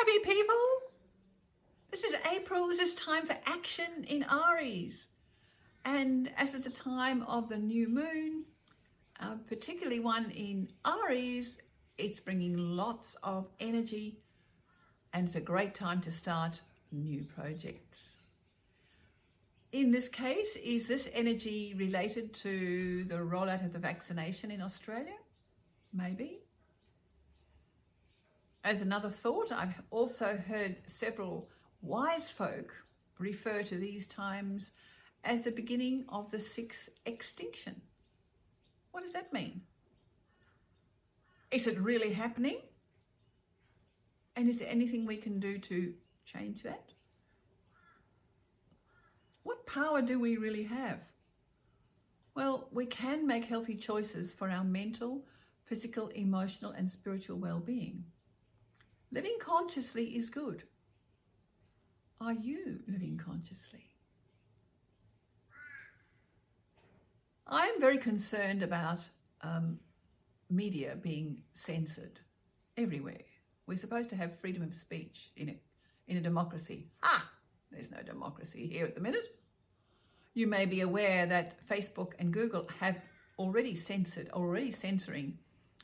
happy people. This is April. This is time for action in Aries. And as at the time of the new moon, uh, particularly one in Aries, it's bringing lots of energy and it's a great time to start new projects. In this case, is this energy related to the rollout of the vaccination in Australia? Maybe. As another thought, I've also heard several wise folk refer to these times as the beginning of the sixth extinction. What does that mean? Is it really happening? And is there anything we can do to change that? What power do we really have? Well, we can make healthy choices for our mental, physical, emotional, and spiritual well being. Living consciously is good. Are you living consciously? I am very concerned about um, media being censored everywhere. We're supposed to have freedom of speech in a, in a democracy. Ah, there's no democracy here at the minute. You may be aware that Facebook and Google have already censored, already censoring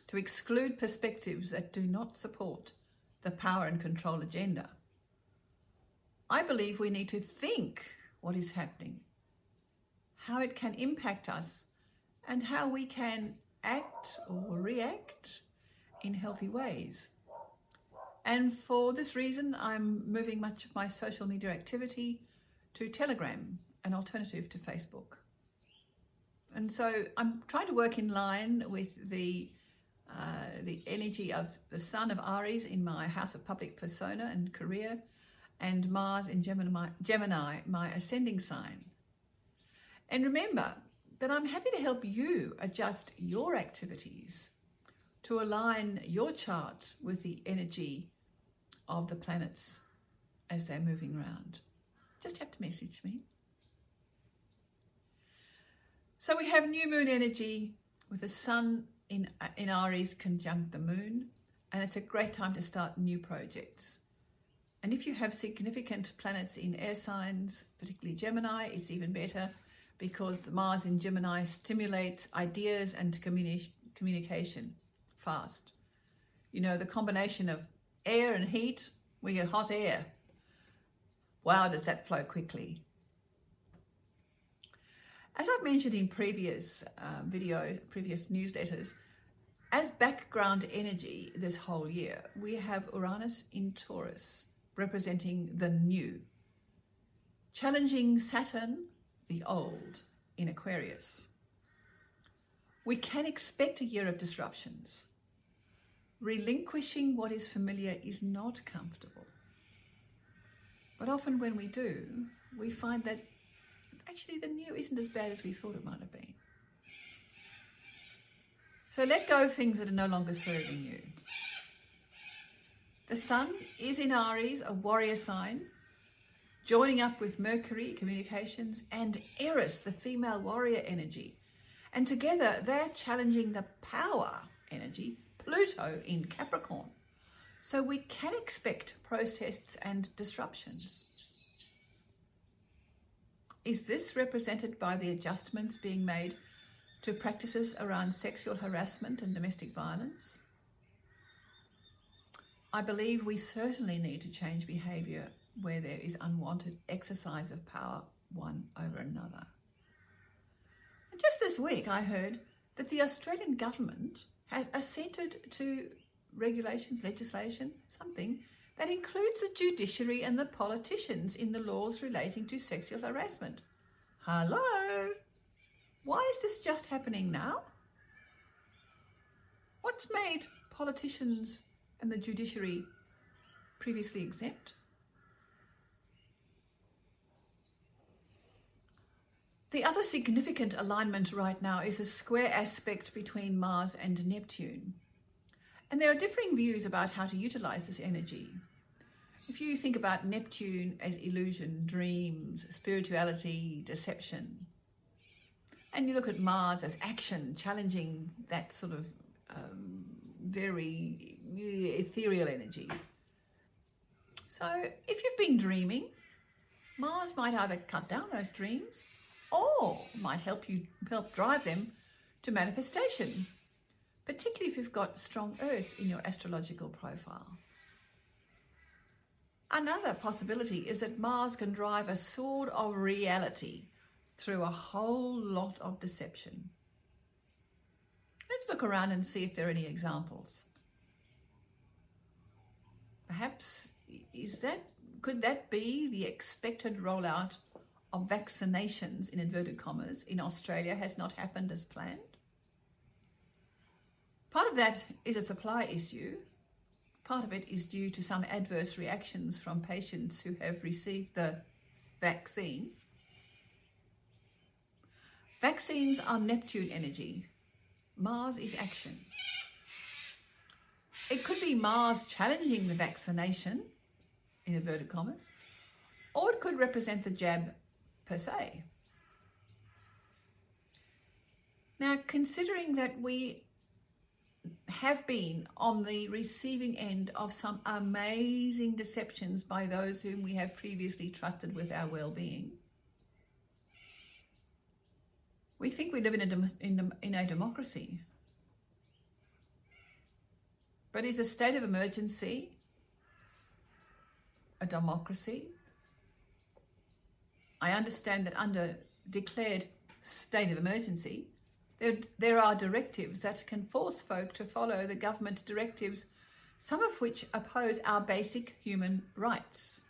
to exclude perspectives that do not support the power and control agenda. I believe we need to think what is happening, how it can impact us, and how we can act or react in healthy ways. And for this reason, I'm moving much of my social media activity to Telegram, an alternative to Facebook. And so I'm trying to work in line with the uh, the energy of the sun of Aries in my house of public persona and career, and Mars in Gemini, Gemini, my ascending sign. And remember that I'm happy to help you adjust your activities to align your chart with the energy of the planets as they're moving around. Just have to message me. So we have new moon energy with the sun in, in Aries conjunct the moon, and it's a great time to start new projects. And if you have significant planets in air signs, particularly Gemini, it's even better because Mars in Gemini stimulates ideas and communi- communication fast. You know, the combination of air and heat, we get hot air. Wow, does that flow quickly? As I've mentioned in previous uh, videos, previous newsletters, as background energy this whole year, we have Uranus in Taurus, representing the new, challenging Saturn, the old, in Aquarius. We can expect a year of disruptions. Relinquishing what is familiar is not comfortable. But often when we do, we find that actually the new isn't as bad as we thought it might have been. So let go of things that are no longer serving you. The sun is in Aries, a warrior sign, joining up with Mercury, communications, and Eris, the female warrior energy. And together they're challenging the power energy, Pluto in Capricorn. So we can expect protests and disruptions. Is this represented by the adjustments being made to practices around sexual harassment and domestic violence? I believe we certainly need to change behaviour where there is unwanted exercise of power one over another. And just this week, I heard that the Australian government has assented to regulations, legislation, something that includes the judiciary and the politicians in the laws relating to sexual harassment. Hello? Why is this just happening now? What's made politicians and the judiciary previously exempt? The other significant alignment right now is a square aspect between Mars and Neptune. And there are differing views about how to utilize this energy. If you think about Neptune as illusion, dreams, spirituality, deception, and you look at Mars as action, challenging that sort of um, very ethereal energy, So if you've been dreaming, Mars might either cut down those dreams or might help you help drive them to manifestation, particularly if you've got strong Earth in your astrological profile. Another possibility is that Mars can drive a sword of reality through a whole lot of deception. Let's look around and see if there are any examples. Perhaps is that could that be the expected rollout of vaccinations in inverted commas in Australia has not happened as planned? Part of that is a supply issue. Part of it is due to some adverse reactions from patients who have received the vaccine. Vaccines are Neptune energy. Mars is action. It could be Mars challenging the vaccination, in inverted commas, or it could represent the jab per se. Now, considering that we have been on the receiving end of some amazing deceptions by those whom we have previously trusted with our well-being, we think we live in a, in a, in a democracy. But is a state of emergency a democracy? I understand that under declared state of emergency, there, there are directives that can force folk to follow the government directives, some of which oppose our basic human rights,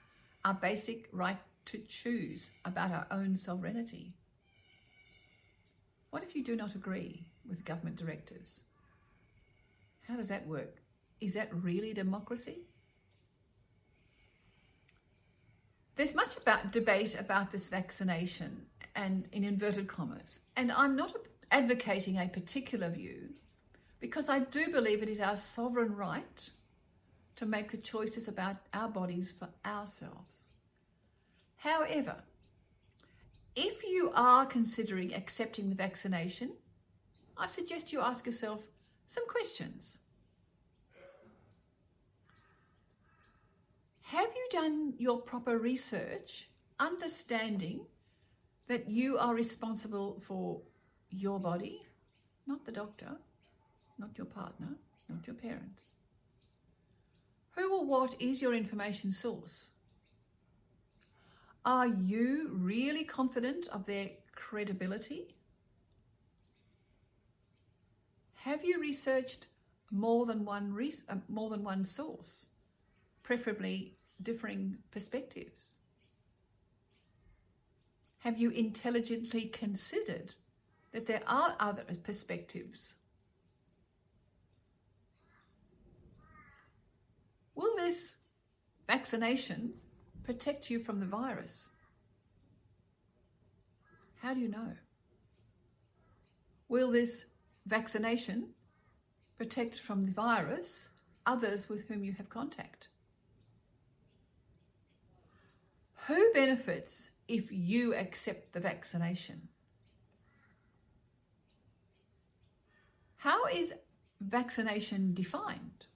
our basic right to choose about our own sovereignty. What if you do not agree with government directives? How does that work? Is that really democracy? There's much about debate about this vaccination and in inverted commas, and I'm not advocating a particular view because I do believe it is our sovereign right to make the choices about our bodies for ourselves. However, if you are considering accepting the vaccination, I suggest you ask yourself some questions. Have you done your proper research, understanding that you are responsible for your body, not the doctor, not your partner, not your parents? Who or what is your information source? Are you really confident of their credibility? Have you researched more than one uh, more than one source, preferably differing perspectives? Have you intelligently considered that there are other perspectives? Will this vaccination protect you from the virus? How do you know? Will this vaccination protect from the virus others with whom you have contact? Who benefits if you accept the vaccination? How is vaccination defined?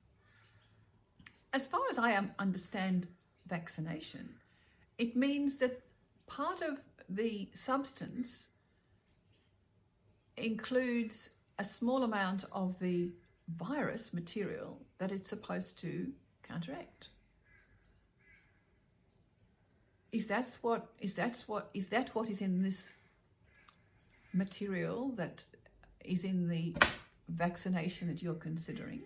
As far as I understand vaccination, it means that part of the substance includes a small amount of the virus material that it's supposed to counteract. Is that what is that what is that what is in this material that is in the vaccination that you're considering?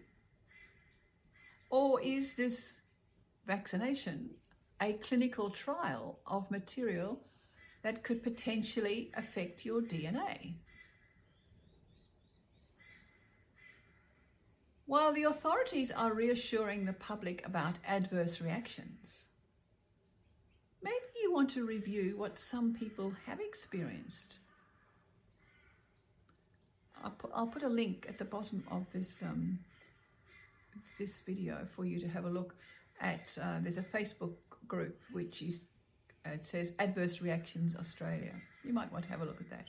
Or is this vaccination a clinical trial of material that could potentially affect your DNA. While the authorities are reassuring the public about adverse reactions, maybe you want to review what some people have experienced. I'll put, I'll put a link at the bottom of this um, this video for you to have a look at, uh, there's a Facebook group which is, uh, it says Adverse Reactions Australia. You might want to have a look at that.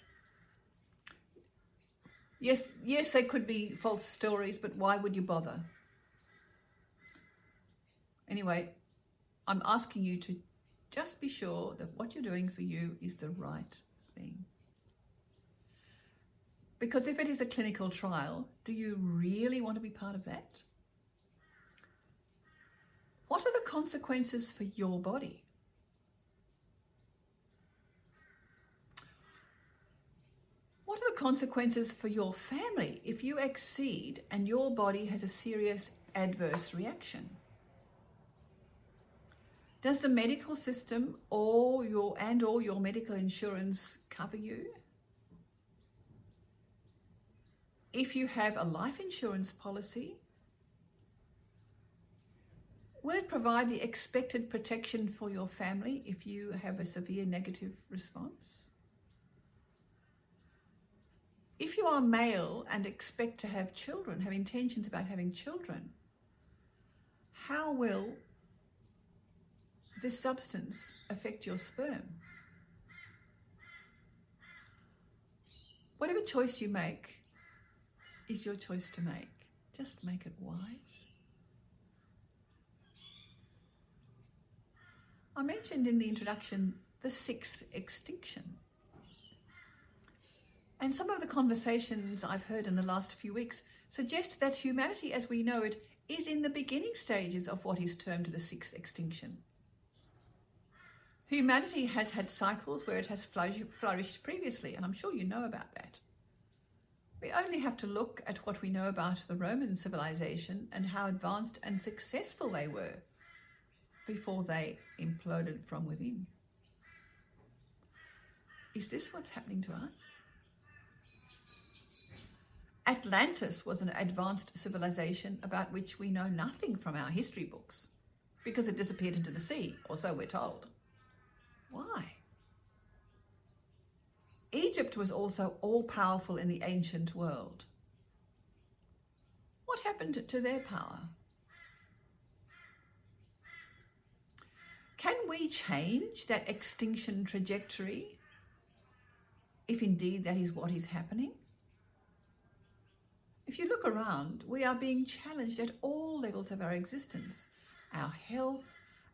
Yes, yes, they could be false stories, but why would you bother? Anyway, I'm asking you to just be sure that what you're doing for you is the right thing. Because if it is a clinical trial, do you really want to be part of that? What are the consequences for your body? What are the consequences for your family if you exceed and your body has a serious adverse reaction? Does the medical system or your and or your medical insurance cover you? If you have a life insurance policy, will it provide the expected protection for your family if you have a severe negative response? if you are male and expect to have children, have intentions about having children, how will this substance affect your sperm? Whatever choice you make is your choice to make. Just make it wise. I mentioned in the introduction the sixth extinction. And some of the conversations I've heard in the last few weeks suggest that humanity as we know it is in the beginning stages of what is termed the sixth extinction. Humanity has had cycles where it has flourished previously, and I'm sure you know about that. We only have to look at what we know about the Roman civilization and how advanced and successful they were before they imploded from within. Is this what's happening to us? Atlantis was an advanced civilization about which we know nothing from our history books because it disappeared into the sea, or so we're told. Why? Egypt was also all powerful in the ancient world. What happened to their power? Can we change that extinction trajectory if indeed that is what is happening? If you look around, we are being challenged at all levels of our existence our health,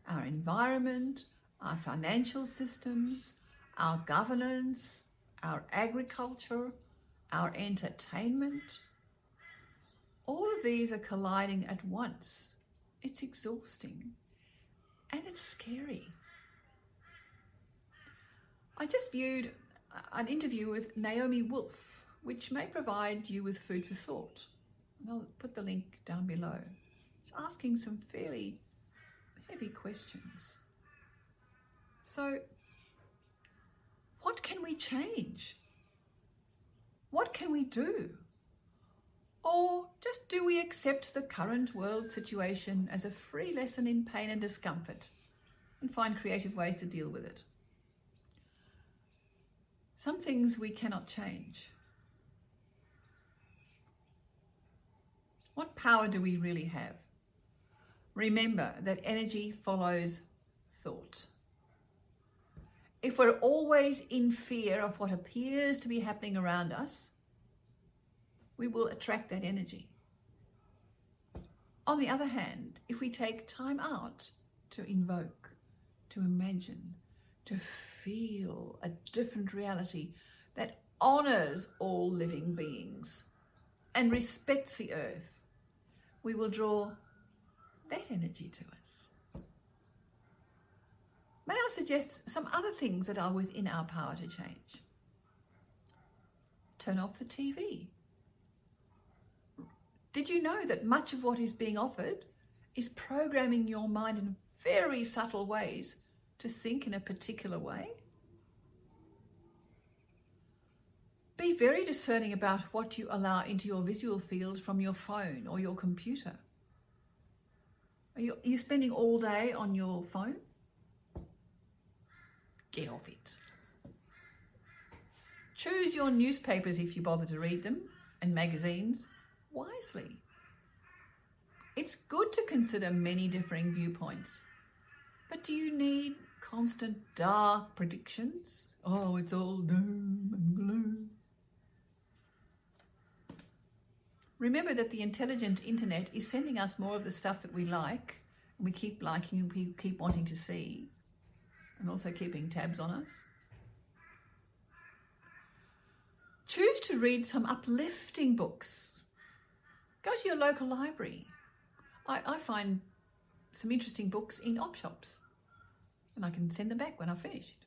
our environment, our financial systems, our governance, our agriculture, our entertainment. All of these are colliding at once. It's exhausting and it's scary. I just viewed uh, an interview with Naomi Wolf which may provide you with food for thought. And I'll put the link down below. It's asking some fairly heavy questions. So, what can we change? What can we do? Or just do we accept the current world situation as a free lesson in pain and discomfort and find creative ways to deal with it? Some things we cannot change. What power do we really have? Remember that energy follows thought. If we're always in fear of what appears to be happening around us, we will attract that energy. On the other hand, if we take time out to invoke, to imagine, to feel a different reality that honors all living beings and respects the earth, we will draw that energy to us. May I suggest some other things that are within our power to change? Turn off the TV. Did you know that much of what is being offered is programming your mind in very subtle ways to think in a particular way? Be very discerning about what you allow into your visual field from your phone or your computer. Are you, are you spending all day on your phone? Get off it. Choose your newspapers if you bother to read them and magazines wisely. It's good to consider many differing viewpoints, but do you need constant dark predictions? Oh, it's all doom and gloom. Remember that the intelligent internet is sending us more of the stuff that we like. and we keep liking and we keep wanting to see, and also keeping tabs on us. Choose to read some uplifting books. Go to your local library. I, I find some interesting books in op shops and I can send them back when I've finished.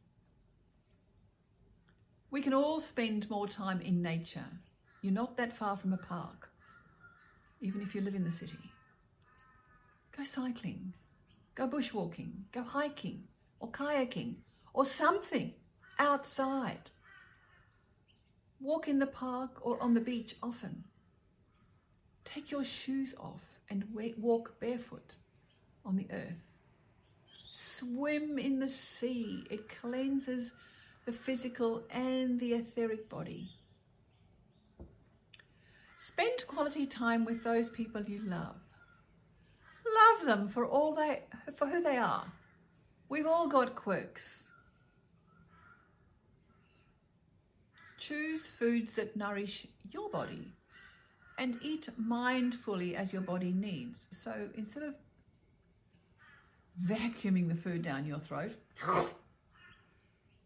We can all spend more time in nature. You're not that far from a park, even if you live in the city. Go cycling, go bushwalking, go hiking, or kayaking, or something outside. Walk in the park or on the beach often. Take your shoes off and walk barefoot on the earth. Swim in the sea. It cleanses the physical and the etheric body. Spend quality time with those people you love. Love them for all they for who they are. We've all got quirks. Choose foods that nourish your body and eat mindfully as your body needs. So instead of vacuuming the food down your throat,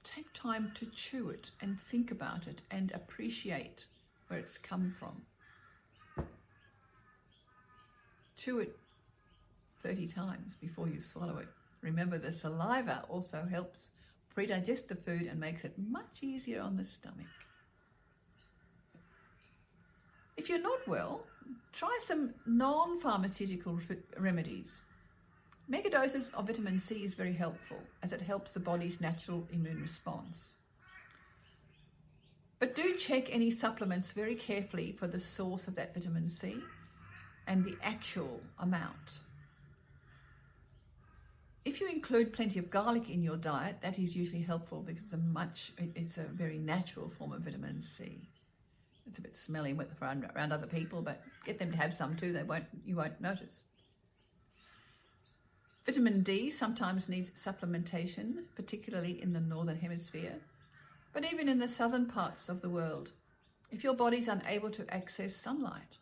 take time to chew it and think about it and appreciate where it's come from. Chew it 30 times before you swallow it. Remember, the saliva also helps pre-digest the food and makes it much easier on the stomach. If you're not well, try some non-pharmaceutical remedies. Megadoses of vitamin C is very helpful as it helps the body's natural immune response. But do check any supplements very carefully for the source of that vitamin C and the actual amount. If you include plenty of garlic in your diet, that is usually helpful because it's a much, it's a very natural form of vitamin C. It's a bit smelly around other people, but get them to have some too. They won't, you won't notice. Vitamin D sometimes needs supplementation, particularly in the northern hemisphere, but even in the southern parts of the world, if your body's unable to access sunlight.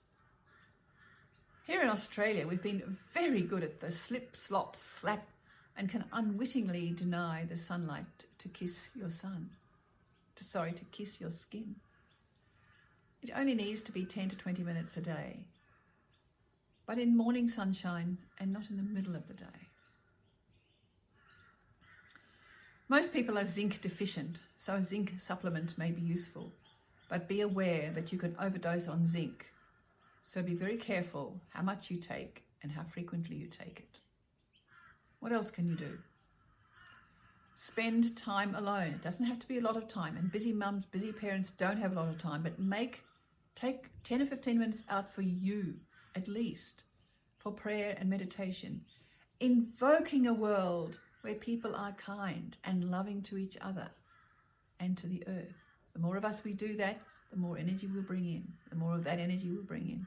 Here in Australia, we've been very good at the slip, slop, slap, and can unwittingly deny the sunlight to kiss your sun. To, sorry, to kiss your skin. It only needs to be 10 to 20 minutes a day, but in morning sunshine and not in the middle of the day. Most people are zinc deficient, so a zinc supplement may be useful, but be aware that you can overdose on zinc. So be very careful how much you take and how frequently you take it. What else can you do? Spend time alone. It doesn't have to be a lot of time, and busy mums, busy parents don't have a lot of time, but make Take 10 or 15 minutes out for you, at least, for prayer and meditation, invoking a world where people are kind and loving to each other and to the earth. The more of us we do that, the more energy we'll bring in, the more of that energy we'll bring in.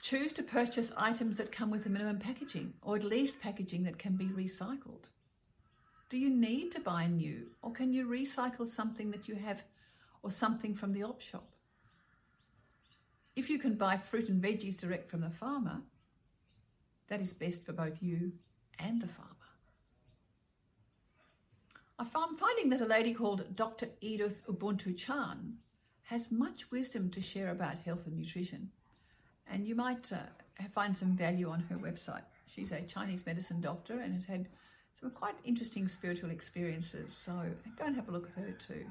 Choose to purchase items that come with a minimum packaging, or at least packaging that can be recycled. Do you need to buy new, or can you recycle something that you have or something from the op shop. If you can buy fruit and veggies direct from the farmer, that is best for both you and the farmer. I'm finding that a lady called Dr. Edith Ubuntu Chan has much wisdom to share about health and nutrition, and you might uh, find some value on her website. She's a Chinese medicine doctor and has had some quite interesting spiritual experiences, so go and have a look at her too.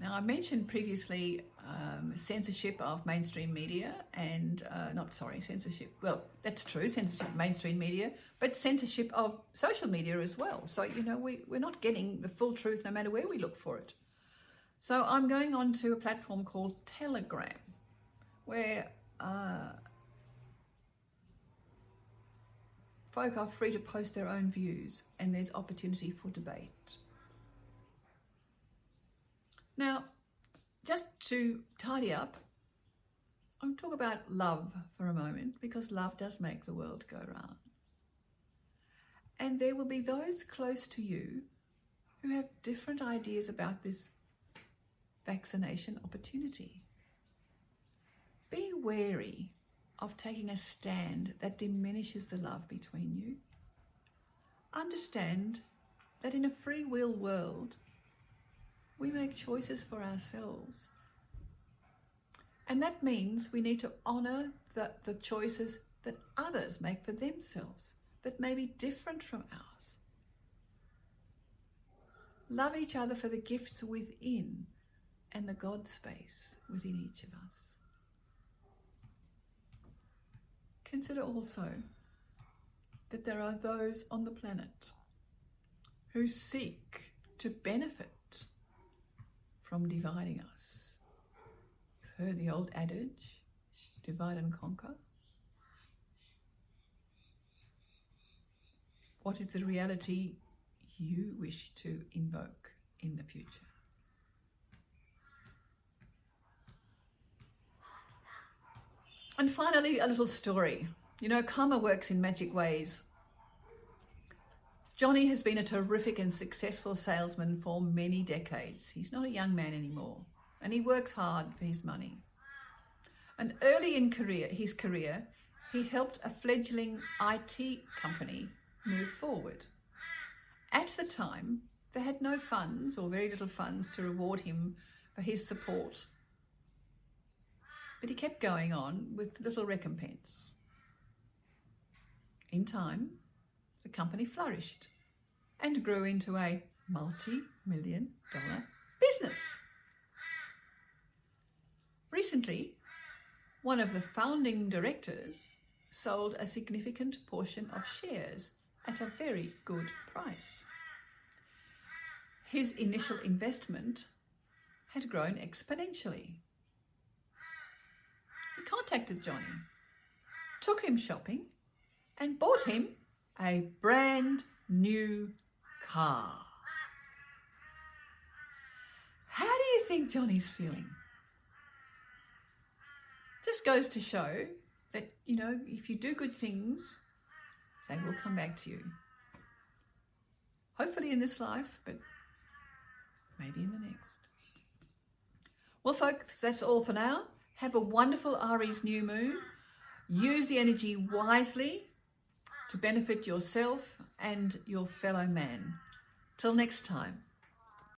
Now, I mentioned previously um, censorship of mainstream media and, uh, not sorry, censorship, well, that's true, censorship of mainstream media, but censorship of social media as well. So, you know, we, we're not getting the full truth no matter where we look for it. So I'm going on to a platform called Telegram, where uh, folk are free to post their own views and there's opportunity for debate. Now, just to tidy up, I'll talk about love for a moment because love does make the world go round. And there will be those close to you who have different ideas about this vaccination opportunity. Be wary of taking a stand that diminishes the love between you. Understand that in a free will world, we make choices for ourselves. And that means we need to honour the, the choices that others make for themselves that may be different from ours. Love each other for the gifts within and the God space within each of us. Consider also that there are those on the planet who seek to benefit from dividing us. You've heard the old adage divide and conquer. What is the reality you wish to invoke in the future? And finally, a little story. You know, karma works in magic ways. Johnny has been a terrific and successful salesman for many decades. He's not a young man anymore, and he works hard for his money. And early in career, his career, he helped a fledgling IT company move forward. At the time, they had no funds or very little funds to reward him for his support but he kept going on with little recompense. In time, the company flourished and grew into a multi million dollar business. Recently, one of the founding directors sold a significant portion of shares at a very good price. His initial investment had grown exponentially contacted Johnny, took him shopping, and bought him a brand new car. How do you think Johnny's feeling? Just goes to show that, you know, if you do good things, they will come back to you. Hopefully in this life, but maybe in the next. Well, folks, that's all for now. Have a wonderful Aries new moon. Use the energy wisely to benefit yourself and your fellow man. Till next time.